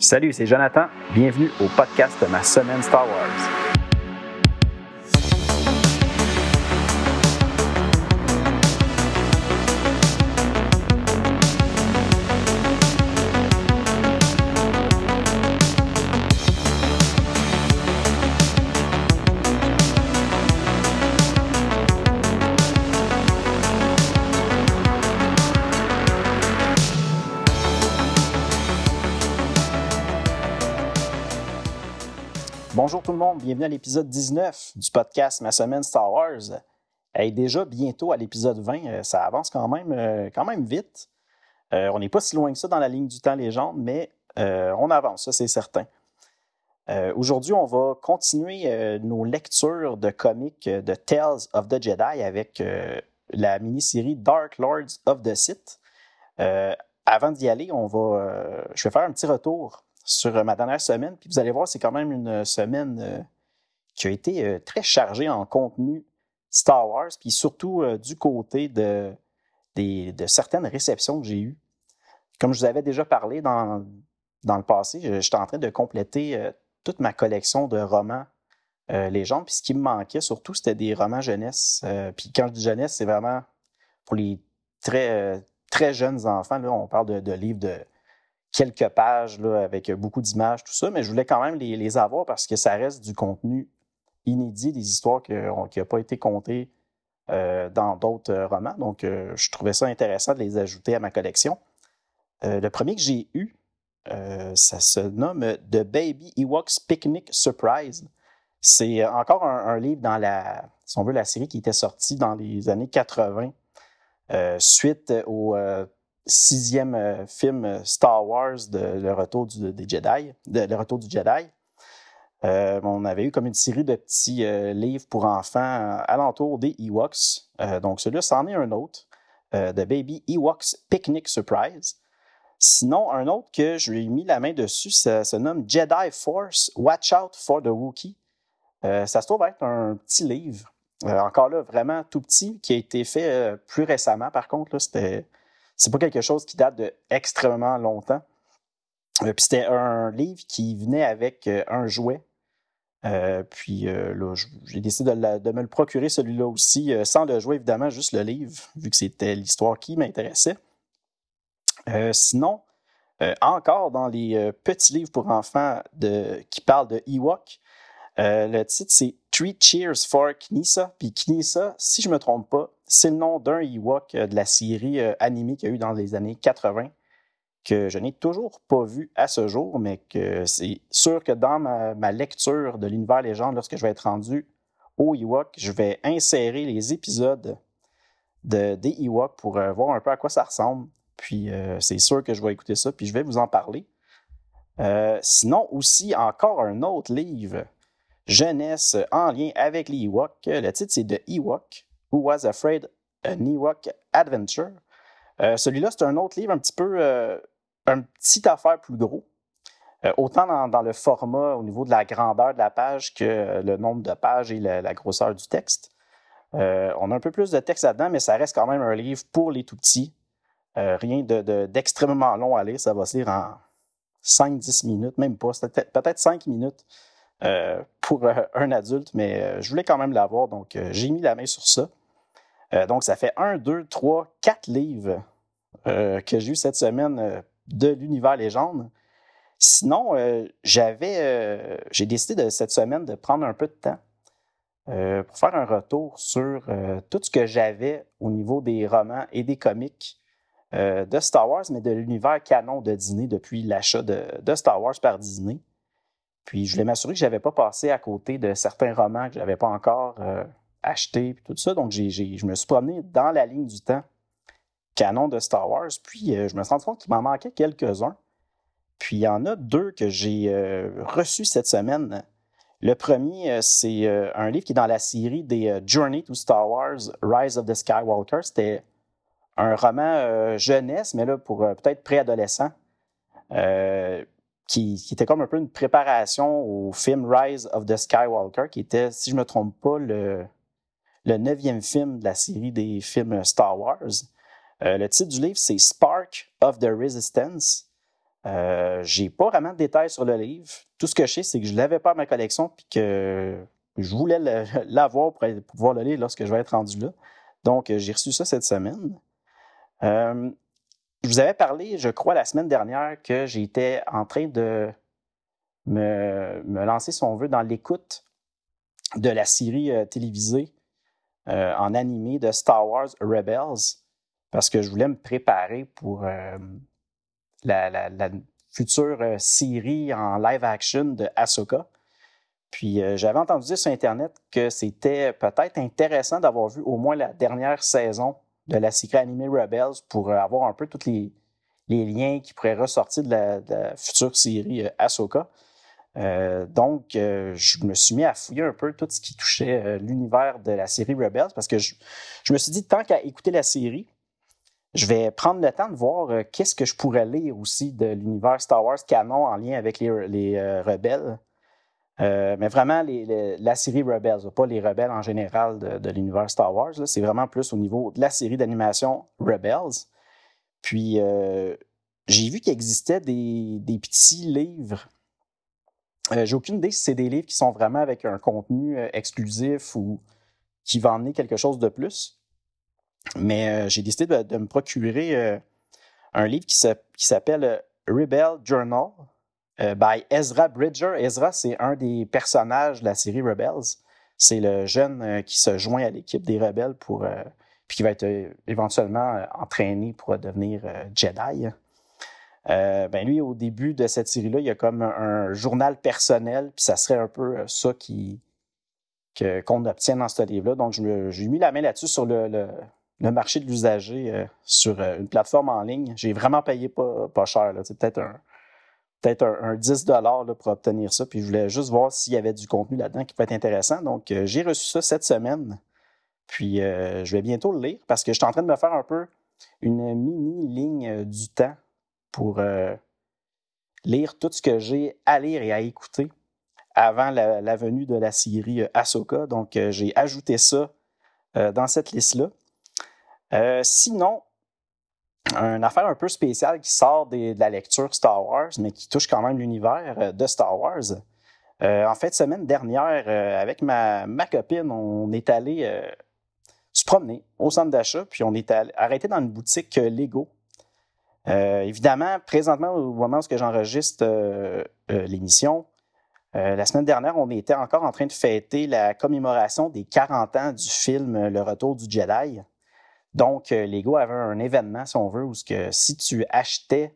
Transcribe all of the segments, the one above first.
Salut, c'est Jonathan. Bienvenue au podcast de ma semaine Star Wars. Bonjour tout le monde, bienvenue à l'épisode 19 du podcast Ma semaine Star Wars. Et déjà bientôt à l'épisode 20, euh, ça avance quand même, euh, quand même vite. Euh, on n'est pas si loin que ça dans la ligne du temps légende, mais on avance, ça c'est certain. Aujourd'hui, on va continuer nos lectures de comics de Tales of the Jedi avec la mini-série Dark Lords of the Sith. avant d'y aller, on va, je vais faire un petit retour sur euh, ma dernière semaine. Puis vous allez voir, c'est quand même une semaine euh, qui a été euh, très chargée en contenu Star Wars, puis surtout du côté de, de certaines réceptions que j'ai eues. Comme je vous avais déjà parlé dans, dans le passé, j'étais en train de compléter toute ma collection de romans légendes. Puis ce qui me manquait surtout, c'était des romans jeunesse. puis quand je dis jeunesse, c'est vraiment pour les très, très jeunes enfants. Là, on parle de livres de quelques pages là, avec beaucoup d'images, tout ça, mais je voulais quand même les, avoir parce que ça reste du contenu inédit, des histoires qui n'ont pas été contées euh, dans d'autres euh, romans. Donc, euh, je trouvais ça intéressant de les ajouter à ma collection. le premier que j'ai eu, ça se nomme The Baby Ewoks Picnic Surprise. C'est encore un, livre dans la, si on veut, la série qui était sortie dans les années 80, suite au sixième euh, film euh, Star Wars de Le Retour du, des Jedi, de, Le Retour du Jedi. Euh, on avait eu comme une série de petits livres pour enfants alentour des Ewoks. donc celui-là, c'en est un autre, The Baby Ewoks Picnic Surprise. Sinon, un autre que je lui ai mis la main dessus, ça se nomme Jedi Force Watch Out for the Wookiee. ça se trouve être un petit livre, encore là, vraiment tout petit, qui a été fait plus récemment. Par contre, c'était c'est pas quelque chose qui date de extrêmement longtemps. Euh, puis c'était un livre qui venait avec euh, un jouet. Euh, puis là, j'ai décidé de, me le procurer celui-là aussi, sans le jouet évidemment, juste le livre, vu que c'était l'histoire qui m'intéressait. sinon, encore dans les petits livres pour enfants qui parlent de Ewok, le titre c'est Three Cheers for Knisa. Puis Knisa, si je ne me trompe pas, c'est le nom d'un Ewok euh, de la série euh, animée qu'il y a eu dans les années 80 que je n'ai toujours pas vu à ce jour, mais que c'est sûr que dans ma, lecture de l'univers légende, lorsque je vais être rendu au Ewok, je vais insérer les épisodes de, des Ewok pour euh, voir un peu à quoi ça ressemble. Puis c'est sûr que je vais écouter ça, puis je vais vous en parler. sinon, aussi, encore un autre livre, jeunesse en lien avec les Ewoks. Le titre, c'est The Ewok Who Was Afraid, an Ewok Adventure. Euh, celui-là, c'est un autre livre un petit peu, euh, un petit affaire plus gros. Euh, autant dans, le format au niveau de la grandeur de la page que le nombre de pages et la, grosseur du texte. on a un peu plus de texte là-dedans, mais ça reste quand même un livre pour les tout petits. rien d'extrêmement long à lire. Ça va se lire en 5-10 minutes, même pas, peut-être 5 minutes pour un adulte, mais je voulais quand même l'avoir, donc j'ai mis la main sur ça. Euh, donc, ça fait un, deux, trois, quatre livres euh, que j'ai eu cette semaine euh, de l'univers légende. Sinon, j'avais, j'ai décidé de, cette semaine de prendre un peu de temps pour faire un retour sur tout ce que j'avais au niveau des romans et des comics de Star Wars, mais de l'univers canon de Disney depuis l'achat de, de, Star Wars par Disney. Puis je voulais m'assurer que je n'avais pas passé à côté de certains romans que je n'avais pas encore acheté, puis tout ça. Donc, je me suis promené dans la ligne du temps canon de Star Wars, puis euh, je me suis rendu compte qu'il m'en manquait quelques-uns. Puis il y en a deux que j'ai euh, reçus cette semaine. Le premier, euh, c'est un livre qui est dans la série des Journey to Star Wars, Rise of the Skywalker. C'était un roman jeunesse, mais là pour peut-être préadolescent, qui, qui, était comme un peu une préparation au film Rise of the Skywalker, qui était, si je ne me trompe pas, le, le neuvième film de la série des films Star Wars. Euh, le titre du livre, c'est Spark of the Resistance. Euh, j'ai pas vraiment de détails sur le livre. Tout ce que je sais, c'est que je l'avais pas à ma collection puis que je voulais l'avoir pour, pouvoir le lire lorsque je vais être rendu là. Donc, j'ai reçu ça cette semaine. je vous avais parlé, je crois, la semaine dernière que j'étais en train de me, lancer, si on veut, dans l'écoute de la série télévisée euh, en animé de Star Wars Rebels parce que je voulais me préparer pour euh, la, future euh, série en live action de Ahsoka. Puis j'avais entendu dire sur Internet que c'était peut-être intéressant d'avoir vu au moins la dernière saison de la série animée Rebels pour avoir un peu tous les, liens qui pourraient ressortir de la, future série Ahsoka. Euh, donc, euh, je me suis mis à fouiller un peu tout ce qui touchait euh, l'univers de la série Rebels parce que je, me suis dit, tant qu'à écouter la série, je vais prendre le temps de voir qu'est-ce que je pourrais lire aussi de l'univers Star Wars canon en lien avec les, rebelles. mais vraiment, la série Rebels, pas les rebelles en général de, l'univers Star Wars. C'est vraiment plus au niveau de la série d'animation Rebels. Puis, j'ai vu qu'il existait des petits livres euh, j'ai aucune idée si c'est des livres qui sont vraiment avec un contenu euh, exclusif ou qui va emmener quelque chose de plus. Mais euh, j'ai décidé de, me procurer un livre qui s'appelle Rebel Journal by Ezra Bridger. Ezra, c'est un des personnages de la série Rebels. C'est le jeune qui se joint à l'équipe des rebelles pour puis qui va être éventuellement entraîné pour devenir Jedi. Euh, ben lui, au début de cette série-là, il y a comme un, journal personnel, puis ça serait un peu euh, ça qu'on obtient dans ce livre-là. Donc, j'ai mis la main là-dessus sur le, marché de l'usager euh, sur une plateforme en ligne. J'ai vraiment payé pas, cher. C'est peut-être un, peut-être un, 10 là, pour obtenir ça. Puis je voulais juste voir s'il y avait du contenu là-dedans qui peut être intéressant. Donc, j'ai reçu ça cette semaine. Puis, je vais bientôt le lire parce que je suis en train de me faire un peu une mini ligne du temps pour euh, lire tout ce que j'ai à lire et à écouter avant la, venue de la série euh, Ahsoka. Donc, euh, j'ai ajouté ça dans cette liste-là. sinon, une affaire un peu spéciale qui sort de la lecture Star Wars, mais qui touche quand même l'univers de Star Wars. en fait, semaine dernière, avec ma, copine, on est allé se promener au centre d'achat, puis on est arrêté dans une boutique Lego euh, évidemment, présentement, au moment où j'enregistre euh, euh, l'émission, la semaine dernière, on était encore en train de fêter la commémoration des 40 ans du film Le Retour du Jedi. Donc, Lego avait un événement, si on veut, où que si tu achetais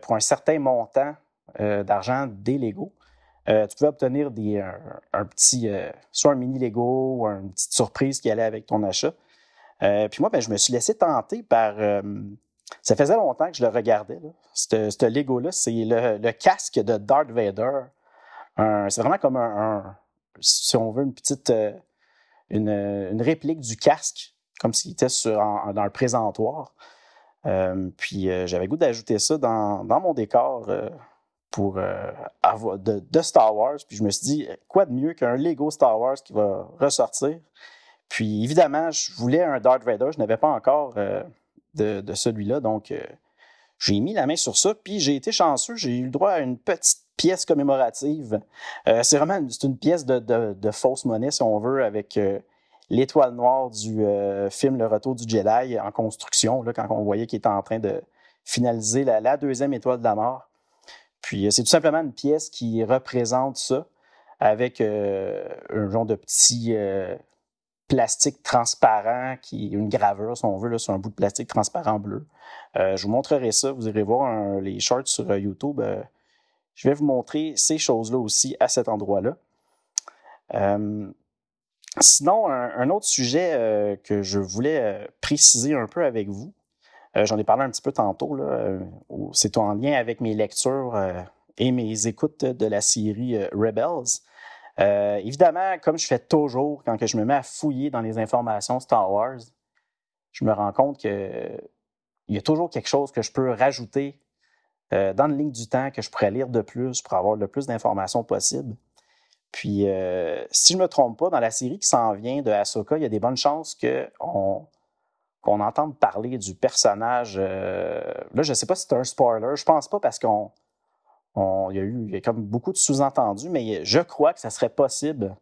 pour un certain montant d'argent des Lego, tu pouvais obtenir des, un, petit, soit un mini Lego ou une petite surprise qui allait avec ton achat. puis moi, ben, je me suis laissé tenter par ça faisait longtemps que je le regardais. Ce Lego-là, c'est le, casque de Darth Vader. C'est vraiment comme un, si on veut, une petite, euh, une, réplique du casque, comme s'il était dans un présentoir. Euh, puis euh, j'avais goût d'ajouter ça dans, mon décor pour avoir de, de, Star Wars. Puis je me suis dit, quoi de mieux qu'un Lego Star Wars qui va ressortir? Puis évidemment, je voulais un Darth Vader, je n'avais pas encore de, celui-là. Donc, euh, j'ai mis la main sur ça, puis j'ai été chanceux, j'ai eu le droit à une petite pièce commémorative. Euh, c'est vraiment une, pièce de, fausse monnaie, si on veut, avec euh, l'étoile noire du film Le Retour du Jedi en construction, là, quand on voyait qu'il était en train de finaliser la, deuxième étoile de la mort. Puis c'est tout simplement une pièce qui représente ça avec un genre de petit plastique transparent, qui est une gravure, si on veut, sur un bout de plastique transparent bleu. Euh, je vous montrerai ça. Vous irez voir les shorts sur euh, YouTube. Euh, je vais vous montrer ces choses-là aussi à cet endroit-là. sinon, un, autre sujet que je voulais préciser un peu avec vous, j'en ai parlé un petit peu tantôt, c'est en lien avec mes lectures et mes écoutes de la série Rebels. Euh, évidemment, comme je fais toujours quand je me mets à fouiller dans les informations Star Wars, je me rends compte qu'il y a toujours quelque chose que je peux rajouter euh, dans le ligne du temps que je pourrais lire de plus pour avoir le plus d'informations possible. Puis, euh, si je ne me trompe pas, dans la série qui s'en vient de Ahsoka, il y a des bonnes chances qu'on qu'on entende parler du personnage. là, je ne sais pas si c'est un spoiler. Je pense pas parce qu'on. Il y a eu il y a comme beaucoup de sous-entendus, mais je crois que ça serait possible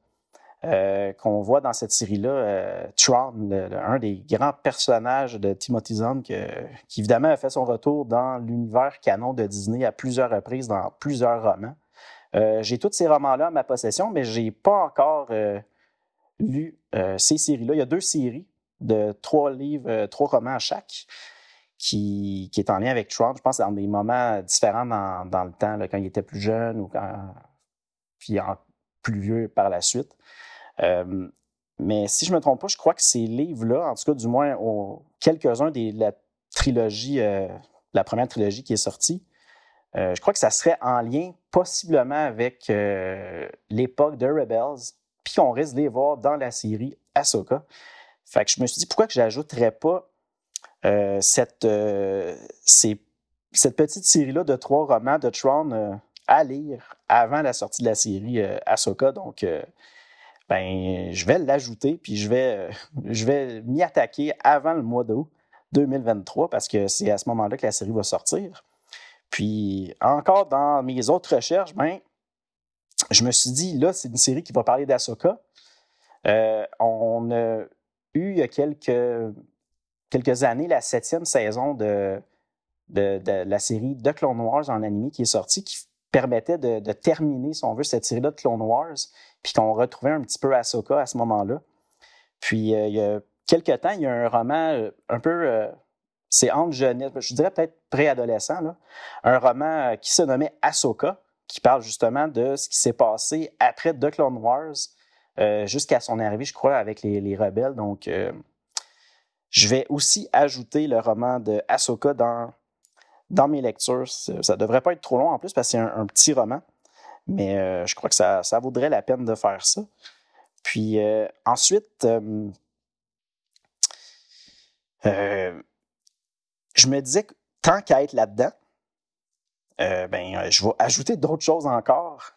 euh, qu'on voit dans cette série-là, euh, Tron, un des grands personnages de Timothy Zahn, qui évidemment a fait son retour dans l'univers canon de Disney à plusieurs reprises dans plusieurs romans. Euh, j'ai tous ces romans-là à ma possession, mais je n'ai pas encore lu ces séries-là. Il y a deux séries de trois livres, trois romans à chaque. Qui, est en lien avec Tron, je pense, dans des moments différents dans, le temps, quand il était plus jeune ou quand, puis en, plus vieux par la suite. Euh, mais si je ne me trompe pas, je crois que ces livres-là, en tout cas, du moins, quelques-uns de la trilogie, euh, la première trilogie qui est sortie, euh, je crois que ça serait en lien possiblement avec l'époque de Rebels, puis qu'on risque de les voir dans la série Ahsoka. Fait que je me suis dit, pourquoi que j'ajouterais pas cette, cette petite série-là de trois romans de Tron à lire avant la sortie de la série Ahsoka. Donc, ben, je vais l'ajouter, puis je vais, euh, je vais m'y attaquer avant le mois d'août 2023 parce que c'est à ce moment-là que la série va sortir. Puis encore dans mes autres recherches, ben, je me suis dit, là, c'est une série qui va parler d'Asoka. Euh, on a eu quelques, quelques années la septième saison de, de, la série The Clone Wars en animé qui est sortie, qui permettait de, de terminer, si on veut, cette série-là de Clone Wars puis qu'on retrouvait un petit peu Ahsoka à ce moment-là. Puis euh, il y a quelques temps, il y a un roman euh, un peu. Euh, c'est entre jeunesse, je dirais peut-être préadolescent, un roman qui se nommait Ahsoka, qui parle justement de ce qui s'est passé après The Clone Wars jusqu'à son arrivée, je crois, avec les, rebelles. Donc, je vais aussi ajouter le roman de Ahsoka dans, dans mes lectures. Ça ne devrait pas être trop long en plus parce que c'est un petit roman. Mais euh, je crois que ça, vaudrait la peine de faire ça. Puis euh, ensuite, euh, je me disais que tant qu'à être là-dedans, ben, je vais ajouter d'autres choses encore.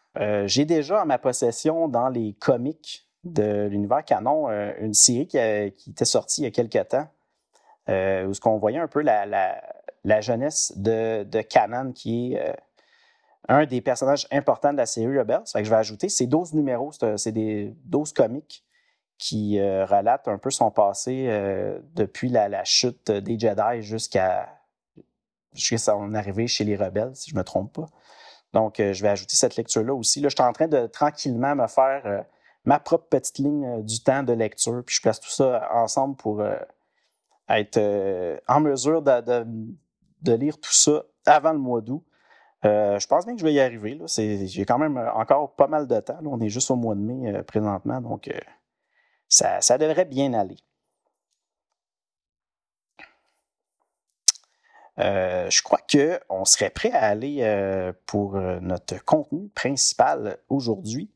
J'ai déjà en ma possession dans les comics de l'univers canon une série qui, était sortie il y a quelques temps, où ce qu'on voyait un peu la, jeunesse de, de Canon qui est un des personnages importants de la série Rebels. Fait que je vais ajouter, ces 12 numéros, c'est des 12 comiques qui euh, relatent un peu son passé euh, depuis la, chute des Jedi jusqu'à son arrivée chez les rebelles, si je ne me trompe pas. Donc, euh, je vais ajouter cette lecture-là aussi. Là, je suis en train de tranquillement me faire ma propre petite ligne du temps de lecture, puis je place tout ça ensemble pour être en mesure de, lire tout ça avant le mois d'août. Euh, je pense bien que je vais y arriver. J'ai quand même euh, encore pas mal de temps. On est juste au mois de mai euh, présentement, donc ça, devrait bien aller. je crois qu'on serait prêt à aller pour notre contenu principal aujourd'hui.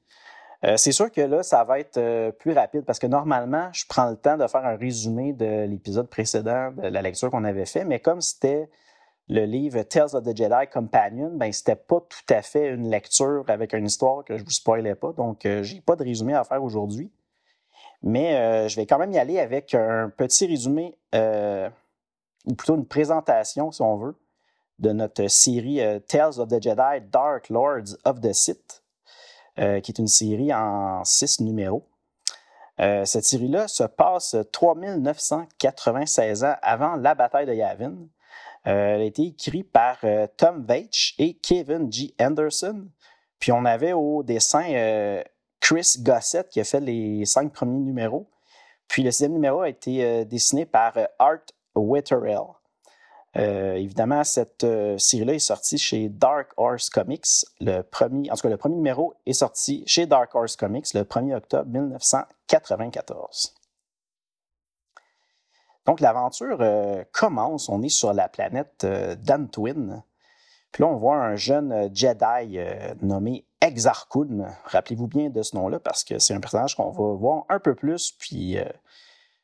C'est sûr que là, ça va être plus rapide parce que normalement, je prends le temps de faire un résumé de l'épisode précédent, de la lecture qu'on avait fait, mais comme c'était le livre Tales of the Jedi Companion, ben, c'était pas tout à fait une lecture avec une histoire que je vous spoilais pas. Donc, euh, j'ai pas de résumé à faire aujourd'hui. Mais euh, je vais quand même y aller avec un petit résumé, euh, ou plutôt une présentation, si on veut, de notre série Tales of the Jedi Dark Lords of the Sith, qui est une série en six numéros. cette série-là se passe 3996 ans avant la bataille de Yavin. Euh, elle a été écrite par euh, Tom Veitch et Kevin G. Anderson. Puis on avait au dessin euh, Chris Gossett qui a fait les cinq premiers numéros. Puis le sixième numéro a été dessiné par Art Witterell. Évidemment, cette série-là est sortie chez Dark Horse Comics. Le premier, en tout cas, le premier numéro est sorti chez Dark Horse Comics le 1er octobre 1994. Donc, l'aventure euh, commence. On est sur la planète euh, d'Antwin. Puis là, on voit un jeune euh, Jedi nommé Exarchun. Rappelez-vous bien de ce nom-là parce que c'est un personnage qu'on va voir un peu plus. Puis,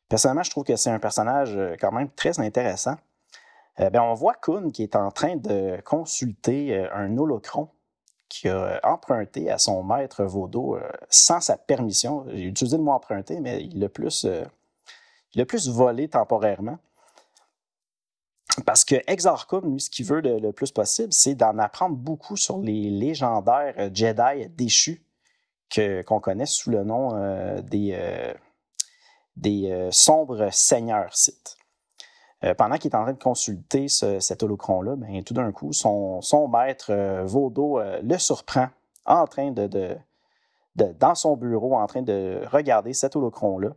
personnellement, je trouve que c'est un personnage quand même très intéressant. Ben, on voit Kun qui est en train de consulter un holocron qui a emprunté à son maître Vaudo sans sa permission. J'ai utilisé le mot emprunté, mais il l'a plus plus volé temporairement. Parce que Exarchum, lui, ce qu'il veut le, plus possible, c'est d'en apprendre beaucoup sur les légendaires euh, Jedi déchus qu'on connaît sous le nom euh, des, euh, des sombres seigneurs Sith. Pendant qu'il est en train de consulter cet holocron-là, ben, tout d'un coup, son, maître Vaudo le surprend en train de, dans son bureau, en train de regarder cet holocron-là.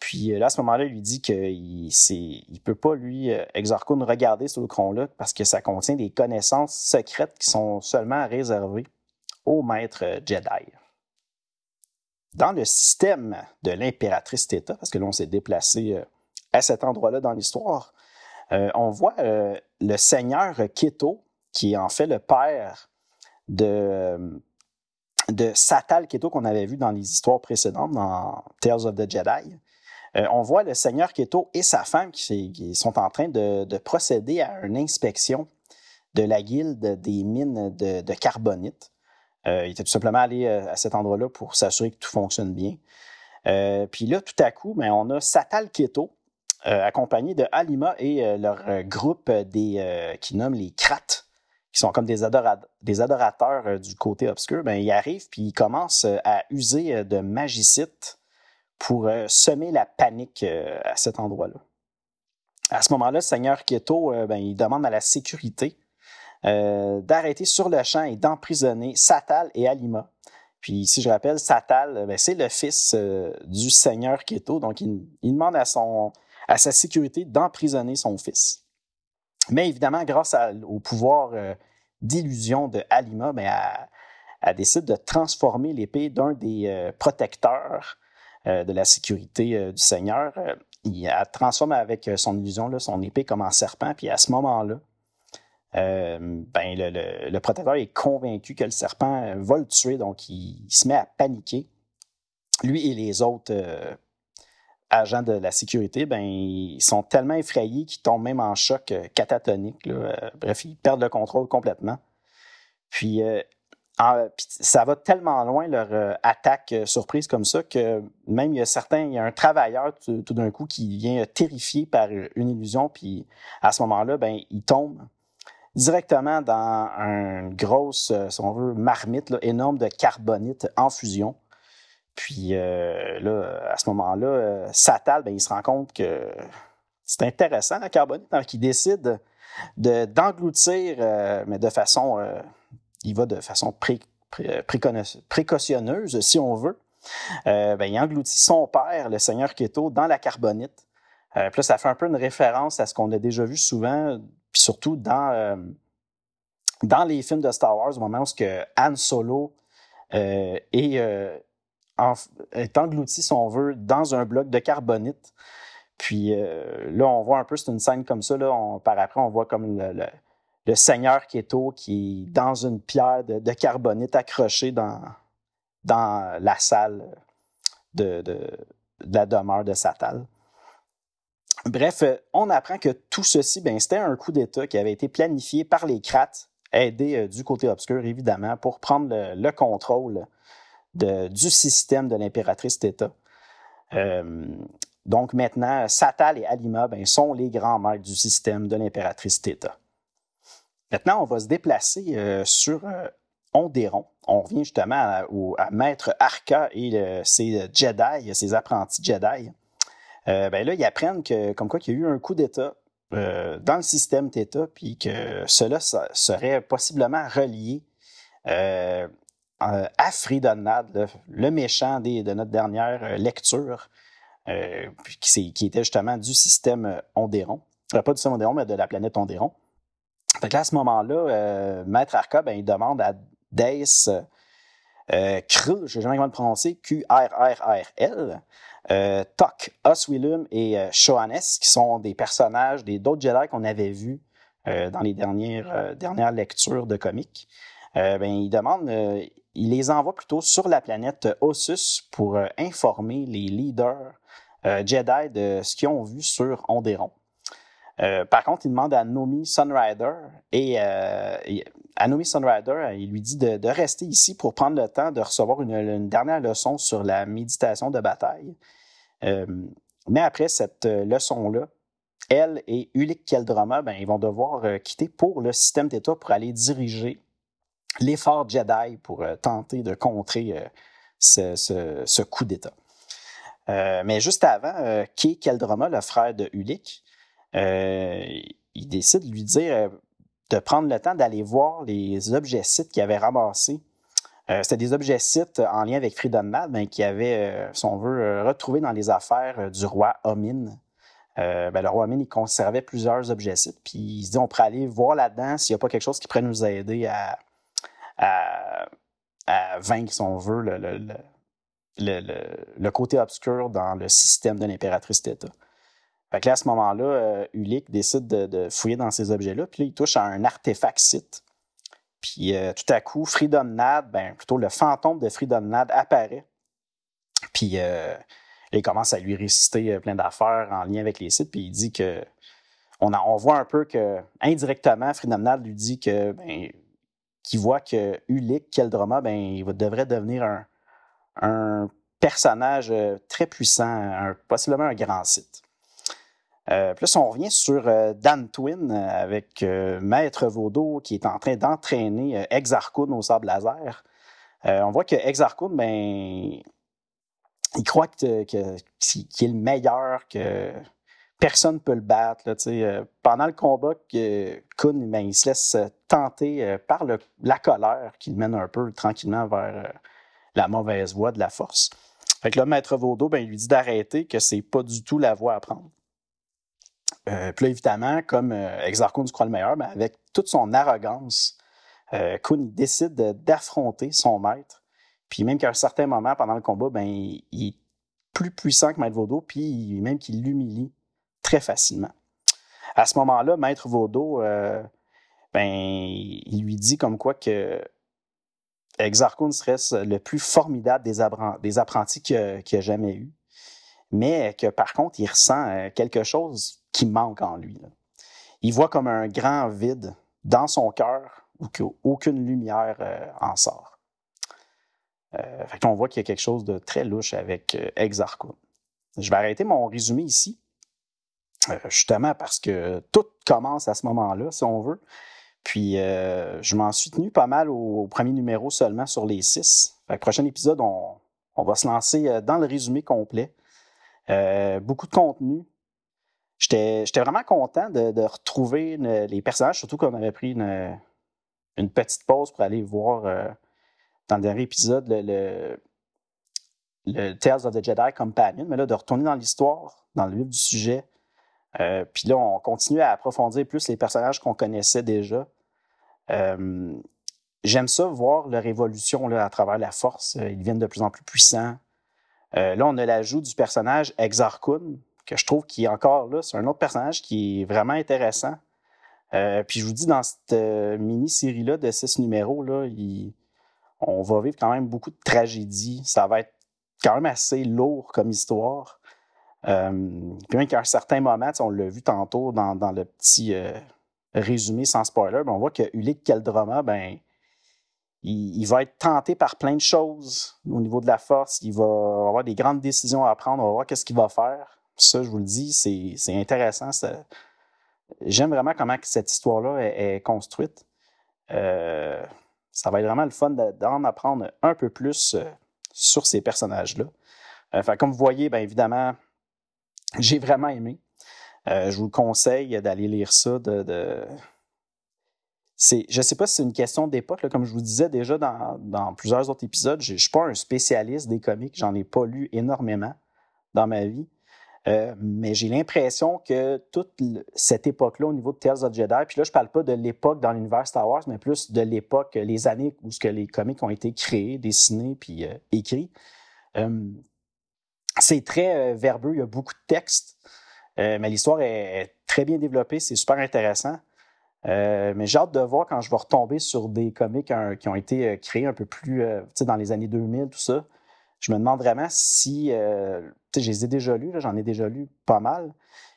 Puis euh, là, à ce moment-là, il lui dit qu'il ne peut pas, lui, euh, Exarchon, regarder ce holocron-là parce que ça contient des connaissances secrètes qui sont seulement réservées aux maîtres euh, Jedi. Dans le système de l'impératrice Theta, parce que là, on s'est déplacé à cet endroit-là dans l'histoire, on voit le seigneur Keto, qui est en fait le père de, de Satal Keto qu'on avait vu dans les histoires précédentes, dans Tales of the Jedi. Euh, on voit le seigneur Keto et sa femme qui, sont en train de, procéder à une inspection de la guilde des mines de, carbonite. Euh, il était tout simplement allé euh, à cet endroit-là pour s'assurer que tout fonctionne bien. puis là, tout à coup, ben, on a Satal Keto, accompagné de Alima et leur groupe des, qui nomme les Krates, qui sont comme des, adorateurs du côté obscur. Ben, ils arrivent puis ils commencent à user de magicite pour euh, semer la panique euh, à cet endroit-là. À ce moment-là, Seigneur Keto, euh, ben, il demande à la sécurité d'arrêter sur le champ et d'emprisonner Satal et Alima. Puis, si je rappelle, Satal, ben, c'est le fils du Seigneur Keto, donc il, demande à, son, à sa sécurité d'emprisonner son fils. Mais évidemment, grâce au pouvoir d'illusion de Alima, ben, elle, décide de transformer l'épée d'un des protecteurs euh, de la sécurité euh, du Seigneur, euh, il transforme avec son illusion son épée comme en serpent, puis à ce moment-là, ben, le, protecteur est convaincu que le serpent va le tuer, donc il, se met à paniquer. Lui et les autres agents de la sécurité, ben, ils sont tellement effrayés qu'ils tombent même en choc catatonique. bref, ils perdent le contrôle complètement. Puis ah, ça va tellement loin leur euh, attaque euh, surprise comme ça que même il y a certains, il y a un travailleur tout, d'un coup qui vient terrifié par une illusion, puis à ce moment-là, ben il tombe directement dans une grosse, euh, si on veut, marmite énorme de carbonite en fusion. Puis là, à ce moment-là, Satal, ben, il se rend compte que c'est intéressant la carbonite, donc il décide d'engloutir, mais de façon il va de façon précautionneuse, si on veut. Euh, ben, il engloutit son père, le seigneur Keto, dans la carbonite. Euh, puis là, ça fait un peu une référence à ce qu'on a déjà vu souvent, puis surtout dans, euh, dans les films de Star Wars, au moment où que Han Solo est, est, englouti, si on veut, dans un bloc de carbonite. Puis là, on voit un peu, c'est une scène comme ça. Là, par après, on voit comme le seigneur Keto qui est dans une pierre de, carbonite accrochée dans, dans la salle de, la demeure de Satal. Bref, on apprend que tout ceci, ben, c'était un coup d'État qui avait été planifié par les Krates, aidés euh, du côté obscur, évidemment, pour prendre le, contrôle du système de l'impératrice Theta. Euh, donc maintenant, Satal et Alima ben, sont les grands maîtres du système de l'impératrice Theta. Maintenant, on va se déplacer euh, sur euh, Ondéron. On revient justement à, Maître Arca et ses Jedi, ses apprentis Jedi. Euh, ben là, ils apprennent que, comme quoi, qu'il y a eu un coup d'État dans le système Theta, puis que cela serait possiblement relié à Fridonad, le, méchant de notre dernière lecture, qui, qui, était justement du système Ondéron. pas du système Ondéron, mais de la planète Ondéron. Fait que à ce moment-là, euh, Maître Arca, ben, il demande à Dace euh, Krll, je n'ai jamais comment le prononcer, Q-R-R-R-L, euh, Oswillum et euh, qui sont des personnages, des d'autres Jedi qu'on avait vus euh, dans les dernières, dernières lectures de comics. ben, il demande, il les envoie plutôt sur la planète Ossus pour informer les leaders Jedi de ce qu'ils ont vu sur Onderon. Euh, par contre, il demande à Nomi Sunrider et, euh, à Nomi Sunrider, il lui dit de, rester ici pour prendre le temps de recevoir une, dernière leçon sur la méditation de bataille. Euh, mais après cette leçon-là, elle et Ulik Keldroma, ben, ils vont devoir quitter pour le système d'État pour aller diriger l'effort Jedi pour tenter de contrer ce, coup d'État. mais juste avant, Kay Keldroma, le frère de Ulik, il décide de lui dire de prendre le temps d'aller voir les objets sites qu'il avait ramassés. Euh, C'était des objets sites en lien avec Freedom mais qui avaient, euh, si on veut, euh, retrouvé dans les affaires euh, du roi Omin. Ben, le roi Omin, il conservait plusieurs objets sites, puis il se dit on pourrait aller voir là-dedans s'il n'y a pas quelque chose qui pourrait nous aider à, à, vaincre, si on veut, le, le, le, le, côté obscur dans le système de l'impératrice Theta. Fait que là, à ce moment-là, euh, décide de, fouiller dans ces objets-là, puis là, il touche à un artefact site. Puis euh, tout à coup, Freedom Nad, ben, plutôt le fantôme de Freedom Nad apparaît. Puis euh, il commence à lui réciter plein d'affaires en lien avec les sites, puis il dit que. On, voit un peu que, indirectement, Freedom Nad lui dit que. Ben, qu'il voit que Ulick, Keldroma, ben, il devrait devenir un, un personnage très puissant, possiblement un grand site. Euh, si on revient sur euh, Dan Twin euh, avec Maître Vaudo qui est en train d'entraîner Exarchun au sable laser, on voit que Exarchun, ben, il croit qu'il est le meilleur, que personne ne peut le battre. Là, pendant le combat, que Kun, ben, il se laisse tenter par le, la colère qui le mène un peu tranquillement vers la mauvaise voie de la force. Fait que là, Maître Vaudo, ben, il lui dit d'arrêter, que c'est pas du tout la voie à prendre. Euh, puis là, évidemment, comme euh, Exarchon croit le meilleur, ben, avec toute son arrogance, euh, Kun décide d'affronter son maître. Puis même qu'à un certain moment, pendant le combat, ben, il, est plus puissant que Maître Vaudo, puis même qu'il l'humilie très facilement. À ce moment-là, Maître Vaudo, euh, ben, il lui dit comme quoi que Exarchon serait le plus formidable des, apprentis qu'il a, jamais eu, mais que par contre, il ressent quelque chose qui manque en lui. Il voit comme un grand vide dans son cœur où aucune lumière euh, en sort. Euh, on voit qu'il y a quelque chose de très louche avec euh, Je vais arrêter mon résumé ici, euh, justement parce que tout commence à ce moment-là, si on veut. Puis je m'en suis tenu pas mal au, premier numéro seulement sur les six. Fait prochain épisode, on, va se lancer dans le résumé complet. beaucoup de contenu, j'étais vraiment content de, retrouver les personnages, surtout qu'on avait pris une, petite pause pour aller voir euh, dans le dernier épisode le, le, Tales of the Jedi Companion, mais là, de retourner dans l'histoire, dans le vif du sujet. Euh, puis là, on continue à approfondir plus les personnages qu'on connaissait déjà. Euh, j'aime ça, voir leur évolution là, à travers la force. Ils deviennent de plus en plus puissants. là, on a l'ajout du personnage Exarchun, que je trouve qui est encore là, c'est un autre personnage qui est vraiment intéressant. Euh, puis je vous dis, dans cette euh, mini-série-là de six numéros, on va vivre quand même beaucoup de tragédies. Ça va être quand même assez lourd comme histoire. Euh, puis même qu'à un certain moment, on l'a vu tantôt dans, le petit résumé sans spoiler, ben, on voit que Ulick Keldroma, ben, il, va être tenté par plein de choses au niveau de la force. Il va avoir des grandes décisions à prendre. On va voir qu'est-ce qu'il va faire. Ça, je vous le dis, c'est intéressant. J'aime vraiment comment cette histoire-là est, construite. Euh, ça va être vraiment le fun d'en apprendre un peu plus euh, sur ces personnages-là. Enfin, comme vous voyez, bien évidemment, j'ai vraiment aimé. Euh, je vous conseille d'aller lire ça. Je ne sais pas si c'est une question d'époque. Comme je vous disais déjà dans, dans plusieurs autres épisodes, je ne suis pas un spécialiste des comics. J'en ai pas lu énormément dans ma vie. Euh, mais j'ai l'impression que toute cette époque-là, au niveau de Tales of Jedi, puis là, je ne parle pas de l'époque dans l'univers Star Wars, mais plus de l'époque, les années où ce que les comics ont été créés, dessinés, puis euh, écrits. Euh, c'est très verbeux, il y a beaucoup de textes, mais l'histoire est, très bien développée, c'est super intéressant. mais j'ai hâte de voir quand je vais retomber sur des comics qui ont été créés un peu plus, dans les années 2000, tout ça je me demande vraiment si, euh, je les ai déjà lus, j'en ai déjà lu pas mal.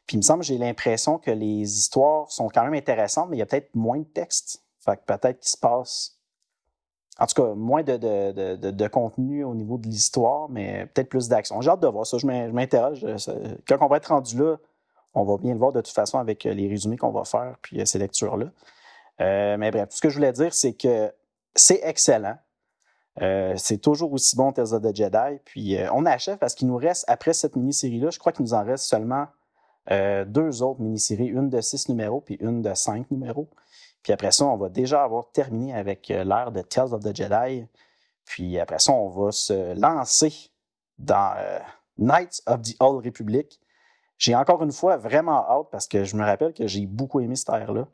Puis il me semble, j'ai l'impression que les histoires sont quand même intéressantes, mais il y a peut-être moins de texte. Fait que peut-être qu'il se passe En tout cas, moins de, de, contenu au niveau de l'histoire, mais peut-être plus d'action. J'ai hâte de voir ça. Je m'interroge. Quand on va être rendu là, on va bien le voir de toute façon avec les résumés qu'on va faire, puis ces lectures-là. mais bref, tout ce que je voulais dire, c'est que c'est excellent. Euh, c'est toujours aussi bon of the Jedi. Puis euh, on achève parce qu'il nous reste, après cette mini-série-là, je crois qu'il nous en reste seulement euh, deux autres mini-séries, une de six numéros puis une de cinq numéros. Puis après ça, on va déjà avoir terminé avec l'ère de Tales of the Jedi. Puis après ça, on va se lancer dans Knights of the Old Republic. J'ai encore une fois vraiment hâte parce que je me rappelle que j'ai beaucoup aimé cette ère-là.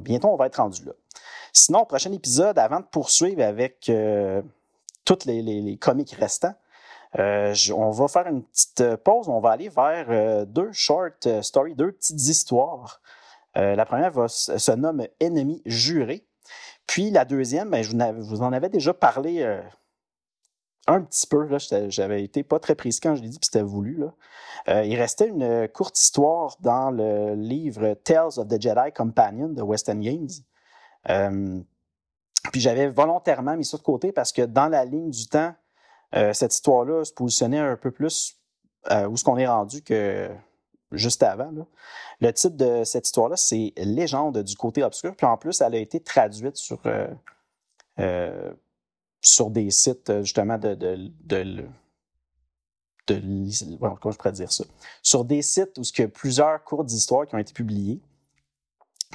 bientôt, on va être rendu là. Sinon, prochain épisode, avant de poursuivre avec euh, tous les, comics restants, euh, on va faire une petite pause. On va aller vers euh, deux short stories, deux petites histoires. La première se nomme Ennemi juré. Puis la deuxième, ben, je, vous en avais déjà parlé un petit peu. J'avais été pas très précis quand je l'ai dit, puis c'était voulu. il restait une courte histoire dans le livre Tales of the Jedi Companion de Western Games. Euh, puis j'avais volontairement mis ça de côté parce que dans la ligne du temps, euh, cette histoire-là se positionnait un peu plus euh, où ce qu'on est rendu que juste avant. Le titre de cette histoire-là, c'est Légende du côté obscur. Puis en plus, elle a été traduite sur, sur des sites justement de, de, de, comment je pourrais dire ça? Sur des sites où il y a plusieurs cours d'histoire qui ont été publiés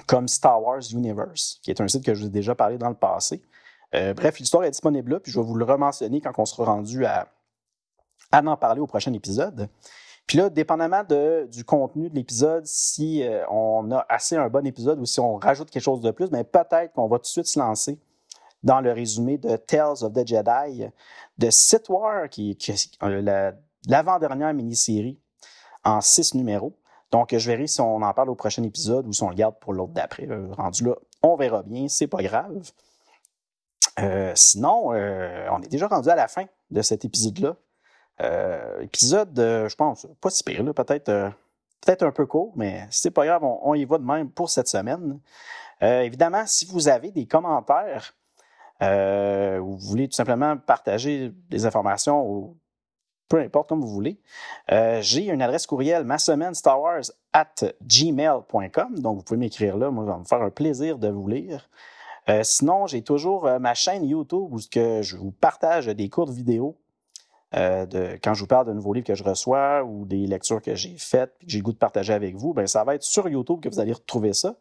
comme Star Wars Universe, qui est un site que je vous ai déjà parlé dans le passé. Euh, bref, l'histoire est disponible là, puis je vais vous le rementionner quand on sera rendu à, en parler au prochain épisode. Puis là, dépendamment du contenu de l'épisode, si euh, on a assez un bon épisode ou si on rajoute quelque chose de plus, mais ben, peut-être qu'on va tout de suite se lancer dans le résumé de Tales of the Jedi de Sith War, qui est euh, l'avant-dernière mini-série en six numéros. Donc, je verrai si on en parle au prochain épisode ou si on le garde pour l'autre d'après. Euh, rendu là, on verra bien, c'est pas grave. Sinon, on est déjà rendu à la fin de cet épisode-là. Épisode, je pense, pas si pire, peut-être peut-être un peu court, mais c'est pas grave, on, y va de même pour cette semaine. évidemment, si vous avez des commentaires, ou vous voulez tout simplement partager des informations ou peu importe, comme vous voulez. Euh, j'ai une adresse courriel, ma semaine Star Wars at gmail.com. Donc, vous pouvez m'écrire là. Moi, ça va me faire un plaisir de vous lire. Euh, sinon, j'ai toujours euh, ma chaîne YouTube où je vous partage des courtes vidéos de, quand je vous parle de nouveaux livres que je reçois ou des lectures que j'ai faites et que j'ai le goût de partager avec vous. Ben, ça va être sur YouTube que vous allez retrouver ça.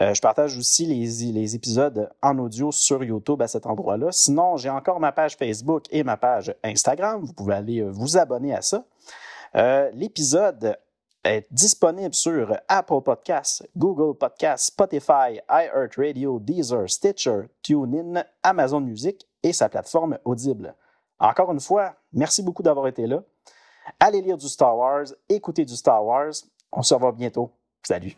Euh, je partage aussi les, épisodes en audio sur YouTube à cet endroit-là. Sinon, j'ai encore ma page Facebook et ma page Instagram. Vous pouvez aller euh, vous abonner à ça. Euh, l'épisode est disponible sur Apple Podcasts, Google Podcasts, Spotify, iHeartRadio, Deezer, Stitcher, TuneIn, Amazon Music et sa plateforme Audible. Encore une fois, merci beaucoup d'avoir été là. Allez lire du Star Wars, écoutez du Star Wars. On se revoit bientôt. Salut!